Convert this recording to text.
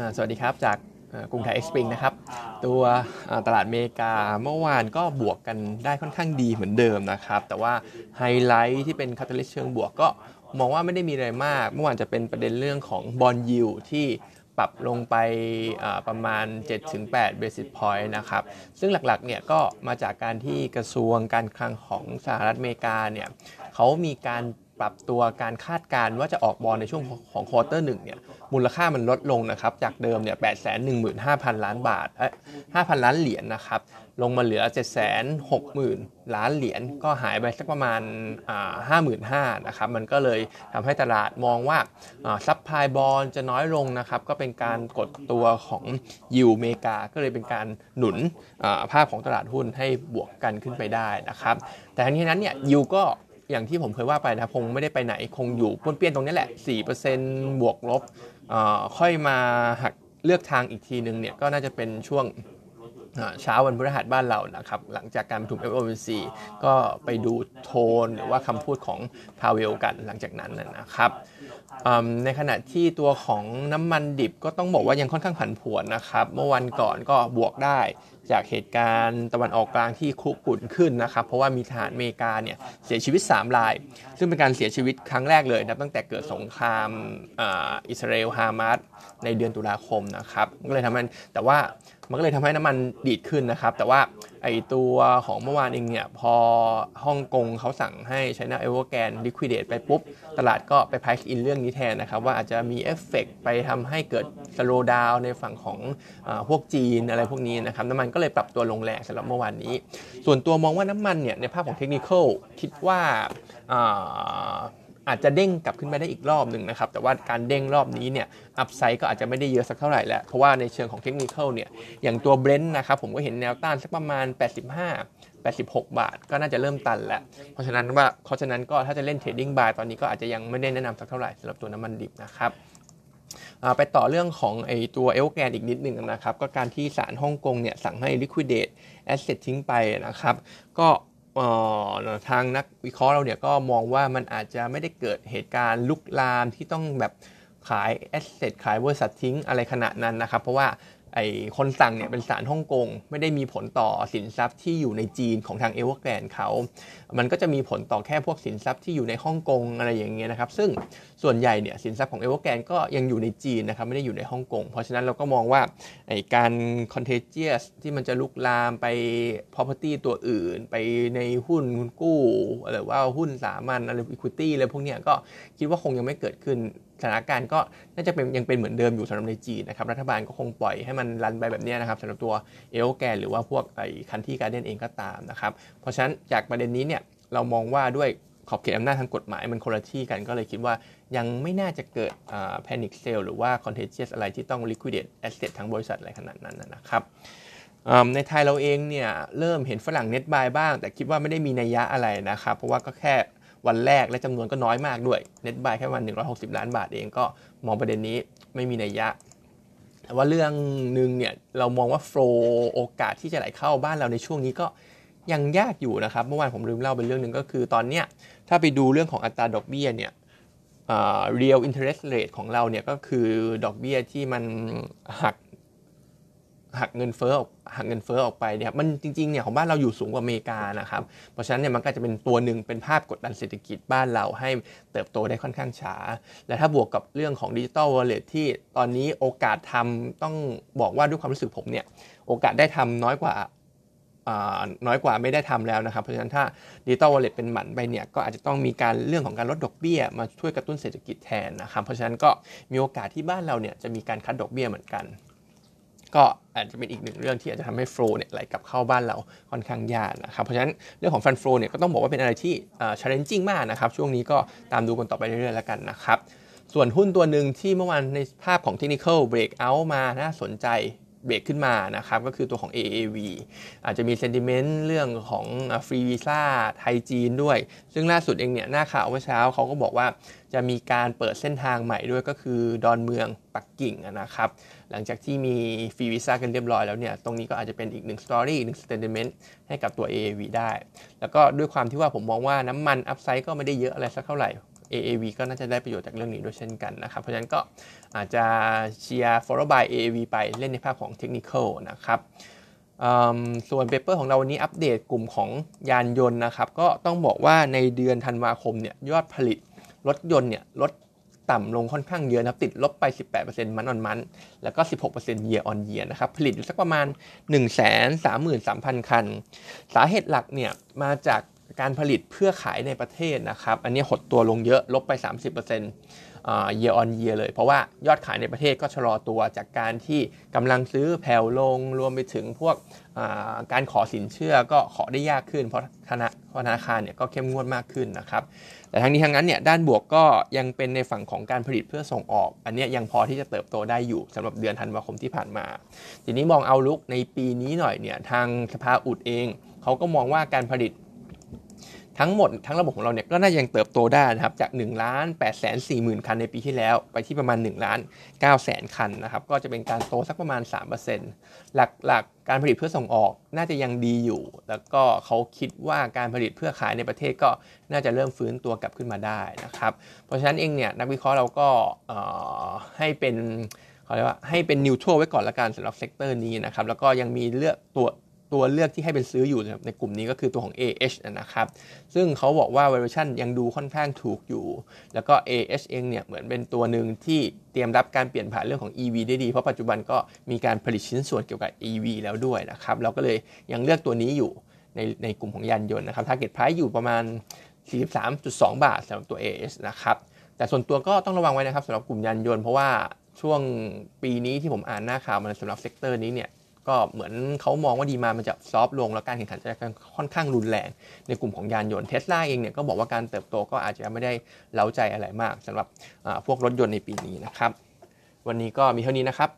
อ่าสวัสดีครับ จากอ่ากรุงไทย XSpring นะครับ ตัวอ่าตลาดอเมริกาเมื่อวานก็บวกกันได้ค่อนข้างดีเหมือนเดิมนะครับ แต่ว่าไฮไลท์ที่เป็น catalyst เชิงบวกก็มองว่าไม่ได้มีอะไรมาก เมื่อวานจะเป็นประเด็นเรื่องของ bond yield ที่ปรับลงไปอ่าประมาณ 7-8 basis point นะครับ ซึ่งหลักๆ เนี่ยก็มาจากการที่กระทรวงการคลังของสหรัฐอเมริกาเนี่ยเขามีการ ปรับตัวการคาดการณ์ว่าจะออกบอลในช่วงของ quarter หนึ่งเนี่ยมูลค่ามันลดลงนะครับ จากเดิมเนี่ย815,000ล้านบาทเอ้ย5,000ล้านเหรียญนะครับ ลงมาเหลือ760,000ล้านเหรียญก็หายไปสักประมาณอ่า55,000นะครับ มันก็เลยทำให้ตลาดมองว่า supply bond จะน้อยลงนะครับ ก็เป็นการกดตัวของยิวเมกา ก็เลยเป็นการหนุนอ่าภาพของตลาดหุ้นให้บวกกันขึ้นไปได้นะครับ แต่ทั้งนี้นั้นเนี่ยยิวก็ อย่างที่ผมเคยว่าไปนะคงไม่ได้ไปไหนคงอยู่ป้วนเปี้ยนตรงนี้แหละ 4%บวกลบเอ่อค่อยมาหักเลือกทางอีกทีนึงเนี่ยก็น่าจะเป็นช่วงเช้าวันพฤหัสบ้านเรานะครับ หลังจากการประชุม FOMC ก็ไปดูโทนหรือว่าคำพูดของพาเวลกันหลังจากนั้นนะครับในขณะที่ตัวของน้ำมันดิบก็ต้องบอกว่ายังค่อนข้างผันผวนนะครับ เมื่อวันก่อนก็บวกได้จากเหตุการณ์ตะวันออกกลางที่คุกกุ่นขึ้นนะครับ เพราะว่ามีทหารอเมริกาเนี่ยเสียชีวิต 3 ราย ซึ่งเป็นการเสียชีวิตครั้งแรกเลยนะตั้งแต่เกิดสงครามอ,อิสราเอลฮามาสในเดือนตุลาคมนะครับก็เลยทำให้แต่ว่ามันก็เลยทำให้น้ำมันดีดขึ้นนะครับ แต่ว่า ไอตัวของเมื่อวานเองเนี่ยพอฮ่องกงเขาสั่งให้ China Evergrande liquidate ไปปุ๊บ ตลาดก็ไป price in เรื่องนี้แทนนะครับ ว่าอาจจะมีเอฟเฟกไปทำให้เกิด slow down ในฝั่งของอพวกจีนอะไรพวกนี้นะครับ น้ำมันก็เลยปรับตัวลงแรงสำหรับเมื่อวานนี้ ส่วนตัวมองว่าน้ำมันเนี่ยในภาพของเทคนิคคิดว่า อาจจะเด้งกลับขึ้นมาได้อีกรอบหนึ่งนะครับ แต่ว่าการเด้งรอบนี้เนี่ย upside ก็อาจจะไม่ได้เยอะสักเท่าไหร่แล้ว เพราะว่าในเชิงของเทคนิคเนี่ยอย่างตัว Brent นะครับผมก็เห็นแนวต้านสักประมาณ 85 86 บาท ก็น่าจะเริ่มตันแล้ว เพราะฉะนั้นว่าเพราะฉะนั้นก็ถ้าจะเล่น trading buy ตอนนี้ก็อาจจะยังไม่ได้แนะนำสักเท่าไหร่สำหรับตัวน้ำมันดิบนะครับไปต่อเรื่องของไอตัวเอลแกนอีกนิดหนึ่งนะครับ ก็การที่ศาลฮ่องกงเนี่ยสั่งให้ liquidate asset ทิ้งไปนะครับ ก็ ทางนักวิเคราะห์เราเนี่ยก็มองว่ามันอาจจะไม่ได้เกิดเหตุการณ์ลุกลามที่ต้องแบบขาย asset ขายบริษัททิ้งอะไรขนาดนั้นนะครับ เพราะว่า ไอ้คนสั่งเนี่ยเป็นศาลฮ่องกงไม่ได้มีผลต่อสินทรัพย์ที่อยู่ในจีนของทางเอเวอร์แกรนเขา มันก็จะมีผลต่อแค่พวกสินทรัพย์ที่อยู่ในฮ่องกงอะไรอย่างเงี้ยนะครับ ซึ่งส่วนใหญ่เนี่ยสินทรัพย์ของเอเวอร์แกรนก็ยังอยู่ในจีนนะครับไม่ได้อยู่ในฮ่องกง เพราะฉะนั้นเราก็มองว่าไอ้การ contagious ที่มันจะลุกลามไป property ตัวอื่น ไปในหุ้นกู้หรือว่าหุ้นสามัญอะไร equity อะไรพวกเนี้ยก็คิดว่าคงยังไม่เกิดขึ้น สถานการณ์ก็น่าจะเป็นยังเป็นเหมือนเดิมอยู่สำหรับในจีนนะครับรัฐบาลก็คงปล่อยให้มันรันไปแบบนี้นะครับสำหรับตัวเอลแกนหรือว่าพวกไอ้คันที่การเดนเองก็ตามนะครับเพราะฉะนั้นจากประเด็นนี้เนี่ยเรามองว่าด้วยขอบเขตอำนาจทางกฎหมายมันคนละที่กันก็เลยคิดว่ายังไม่น่าจะเกิดอ่า panic sale หรือว่า contagious อะไรที่ต้อง liquidate asset ทั้งบริษัทอะไรขนาดนั้นนะครับในไทยเราเองเนี่ยเริ่มเห็นฝรั่งเน็ตบายบ้าง แต่คิดว่าไม่ได้มีนัยยะอะไรนะครับ เพราะว่าก็แค่ วันแรกและจำนวนก็น้อยมากด้วยเน็ตบายแค่วัน 160 ล้านบาทเองก็มองประเด็นนี้ไม่มีนัยยะแต่ว่าเรื่องหนึ่งเนี่ยเรามองว่าโฟลโอกาสที่จะไหลเข้าบ้านเราในช่วงนี้ก็ยังยากอยู่นะครับ เมื่อวานผมลืมเล่าเป็นเรื่องหนึ่งก็คือตอนเนี้ยถ้าไปดูเรื่องของอัตราดอกเบี้ยเนี่ยอ่า real interest rate ของเราเนี่ยก็คือดอกเบี้ยที่มันหัก หักเงินเฟ้อออกหักเงินเฟ้อออกไปเนี่ยมันจริงๆเนี่ยของบ้านเราอยู่สูงกว่าอเมริกานะครับเพราะฉะนั้นเนี่ยมันก็จะเป็นตัวหนึ่งเป็นภาพกดดันเศรษฐกิจบ้านเราให้เติบโตได้ค่อนข้างช้า และถ้าบวกกับเรื่องของดิจิ t a ลวอลเล็ตที่ตอนนี้โอกาสทำต้องบอกว่าด้วยความรู้สึกผมเนี่ยโอกาสได้ทำน้อยกว่าน้อยกว่าไม่ได้ทำแล้วนะครับ เพราะฉะนั้นถ้าดิจิ t a ลวอลเล็ตเป็นหมันไปเนี่ย ก็อาจจะต้องมีการเรื่องของการลดดอกเบี้ย มาช่วยกระตุ้นเศรษฐกิจแทนนะครับ เพราะฉะนั้นก็มีโอกาสที่บ้านเราเนี่ยจะมีการ cut ดอกเบี้ยเหมือนกัน ก็อาจจะเป็นอีกหนึ่งเรื่องที่อาจจะทำให้ flow เนี่ยไหลกลับเข้าบ้านเราค่อนข้างยากนะครับ เพราะฉะนั้นเรื่องของ fund flow เนี่ยก็ต้องบอกว่าเป็นอะไรที่ชา challenging มากนะครับ ช่วงนี้ก็ตามดูกันต่อไปเรื่อยๆแล้วกันนะครับ ส่วนหุ้นตัวหนึ่งที่เมื่อวานในภาพของ technical breakout มาน่าสนใจ เบรกขึ้นมานะครับ ก็คือตัวของ AAV อาจจะมี sentiment เรื่องของฟรีวีซ่าไทยจีนด้วย ซึ่งล่าสุดเองเนี่ย หน้าข่าวเมื่อเช้าเขาก็บอกว่าจะมีการเปิดเส้นทางใหม่ด้วยก็คือดอนเมืองปักกิ่งนะครับ หลังจากที่มีฟรีวีซ่ากันเรียบร้อยแล้วเนี่ย ตรงนี้ก็อาจจะเป็นอีกหนึ่ง story อีกหนึ่ง sentiment ให้กับตัว AAV ได้ แล้วก็ด้วยความที่ว่าผมมองว่าน้ำมัน upside ก็ไม่ได้เยอะอะไรสักเท่าไหร่ AAV ก็น่าจะได้ประโยชน์จากเรื่องนี้ด้วยเช่นกันนะครับ เพราะฉะนั้นก็อาจจะเชียร์ follow by AAV ไปเล่นในภาพของเทคนิคนะครับส่วนเปเปอร์ของเราวันนี้อัปเดตกลุ่มของยานยนต์นะครับ ก็ต้องบอกว่าในเดือนธันวาคมเนี่ยยอดผลิตรถยนต์เนี่ยลดต่ำลงค่อนข้างเยอะนะครับ ติดลบไป 18%มันออนมัน แล้วก็ 16% year on year นะครับ ผลิตอยู่สักประมาณ 133,000 คัน สาเหตุหลักเนี่ยมาจาก การผลิตเพื่อขายในประเทศนะครับ อันนี้หดตัวลงเยอะลบไป 30% year on year เลย เพราะว่ายอดขายในประเทศก็ชะลอตัวจากการที่กำลังซื้อแผ่วลงรวมไปถึงพวกการขอสินเชื่อก็ขอได้ยากขึ้น เพราะธนาธนาคารเนี่ยก็เข้มงวดมากขึ้นนะครับ แต่ทั้งนี้ทั้งนั้นเนี่ยด้านบวกก็ยังเป็นในฝั่งของการผลิตเพื่อส่งออก อันนี้ยังพอที่จะเติบโตได้อยู่สำหรับเดือนธันวาคมที่ผ่านมา ทีนี้มองเอาลุกในปีนี้หน่อยเนี่ยทางสภาอุดเองเขาก็มองว่าการผลิต ทั้งหมดทั้งระบบของเราเนี่ยก็น่ายังเติบโตได้นะครับจาก1ล้าน8แสน4หมื่นคันในปีที่แล้ว ไปที่ประมาณ1ล้าน9แสนคันนะครับก็จะเป็นการโตสักประมาณ 3%หลักๆการผลิตเพื่อส่งออกน่าจะยังดีอยู่ แล้วก็เขาคิดว่าการผลิตเพื่อขายในประเทศก็น่าจะเริ่มฟื้นตัวกลับขึ้นมาได้นะครับเพราะฉะนั้นเองเนี่ยนักวิเคราะห์เราก็ให้เป็นเขาเรียกว่าให้เป็น neutral ไว้ก่อนละกันสำหรับ sector นี้นะครับแล้วก็ยังมีเลือกตัว ตัวเลือกที่ให้เป็นซื้ออยู่ในกลุ่มนี้ก็คือตัวของ AH นะครับ ซึ่งเขาบอกว่า valuation ยังดูค่อนข้างถูกอยู่ แล้วก็ AH เองเนี่ยเหมือนเป็นตัวหนึ่งที่เตรียมรับการเปลี่ยนผ่านเรื่องของ EV ได้ดี เพราะปัจจุบันก็มีการผลิตชิ้นส่วนเกี่ยวกับ EV แล้วด้วยนะครับ เราก็เลยยังเลือกตัวนี้อยู่ในในกลุ่มของยานยนต์นะครับ target price อยู่ประมาณ 43.2 บาทสำหรับตัว AH นะครับ แต่ส่วนตัวก็ต้องระวังไว้นะครับสำหรับกลุ่มยานยนต์เพราะว่าช่วงปีนี้ที่ผมอ่านหน้าข่าวมันสำหรับ sector นี้เนี่ย ก็เหมือนเขามองว่า demand มันจะ soft ลง แล้วการแข่งขันจะค่อนข้างรุนแรง ในกลุ่มของยานยนต์เทสลาเองเนี่ยก็บอกว่าการเติบโตก็อาจจะไม่ได้เล้าใจอะไรมากสำหรับพวกรถยนต์ในปีนี้นะครับ วันนี้ก็มีเท่านี้นะครับ